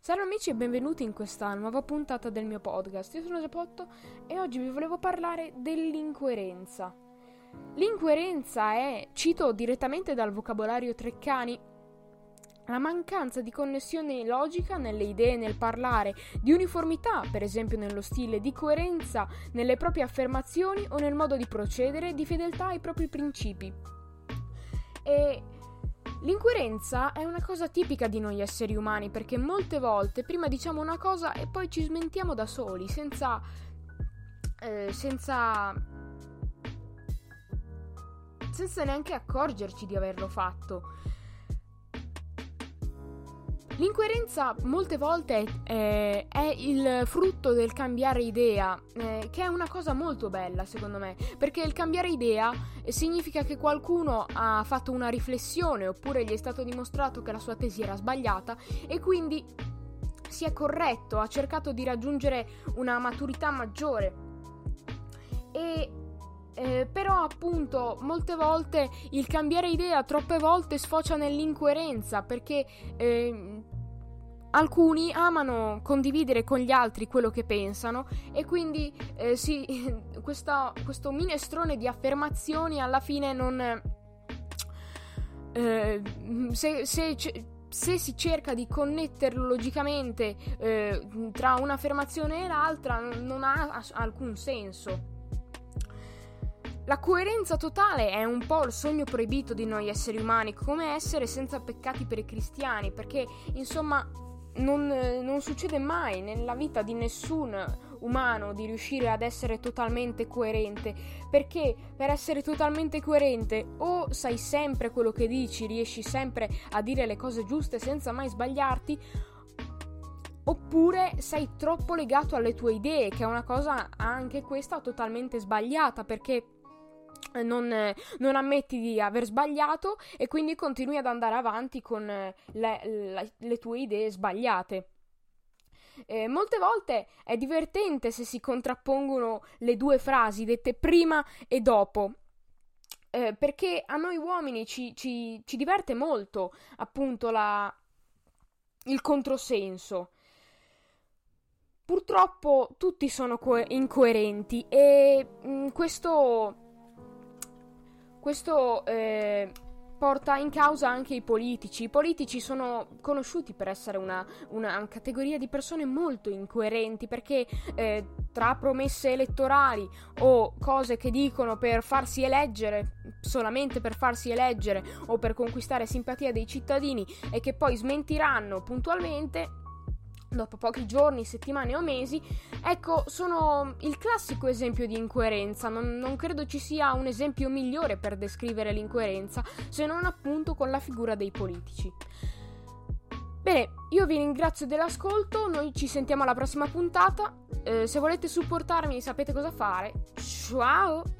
Salve amici e benvenuti in questa nuova puntata del mio podcast. Io sono Giappotto e oggi vi volevo parlare dell'incoerenza. L'incoerenza è, cito direttamente dal vocabolario Treccani, la mancanza di connessione logica nelle idee, nel parlare, di uniformità, per esempio nello stile, di coerenza nelle proprie affermazioni o nel modo di procedere, di fedeltà ai propri principi. E L'incoerenza è una cosa tipica di noi esseri umani perché molte volte prima diciamo una cosa e poi ci smentiamo da soli, senza... Eh, senza... senza neanche accorgerci di averlo fatto. L'incoerenza molte volte è, è, il frutto del cambiare idea, eh, che è una cosa molto bella secondo me, perché il cambiare idea significa che qualcuno ha fatto una riflessione oppure gli è stato dimostrato che la sua tesi era sbagliata e quindi si è corretto, ha cercato di raggiungere una maturità maggiore. E eh, però appunto molte volte il cambiare idea troppe volte sfocia nell'incoerenza perché eh, alcuni amano condividere con gli altri quello che pensano e quindi eh, si, questa, questo minestrone di affermazioni alla fine non... Eh, se, se, se si cerca di connetterlo logicamente eh, tra un'affermazione e l'altra non ha alcun senso. La coerenza totale è un po' il sogno proibito di noi esseri umani, come essere senza peccati per i cristiani, perché insomma non, non, succede mai nella vita di nessun umano di riuscire ad essere totalmente coerente, perché per essere totalmente coerente o sai sempre quello che dici, riesci sempre a dire le cose giuste senza mai sbagliarti, oppure sei troppo legato alle tue idee, che è una cosa anche questa totalmente sbagliata, perché non, non, ammetti di aver sbagliato e quindi continui ad andare avanti con le, le, le tue idee sbagliate. Eh, molte volte è divertente se si contrappongono le due frasi dette prima e dopo. Eh, perché a noi uomini ci, ci, ci diverte molto appunto la, il controsenso. Purtroppo tutti sono co- incoerenti e mh, mm, questo questo eh, porta in causa anche i politici. I politici sono conosciuti per essere una, una categoria di persone molto incoerenti perché eh, tra promesse elettorali o cose che dicono per farsi eleggere, solamente per farsi eleggere o per conquistare simpatia dei cittadini e che poi smentiranno puntualmente, dopo pochi giorni, settimane o mesi, ecco, sono il classico esempio di incoerenza. Non, non, credo ci sia un esempio migliore per descrivere l'incoerenza se non appunto con la figura dei politici. Bene, io vi ringrazio dell'ascolto, noi ci sentiamo alla prossima puntata. Eh, se volete supportarmi sapete cosa fare. Ciao!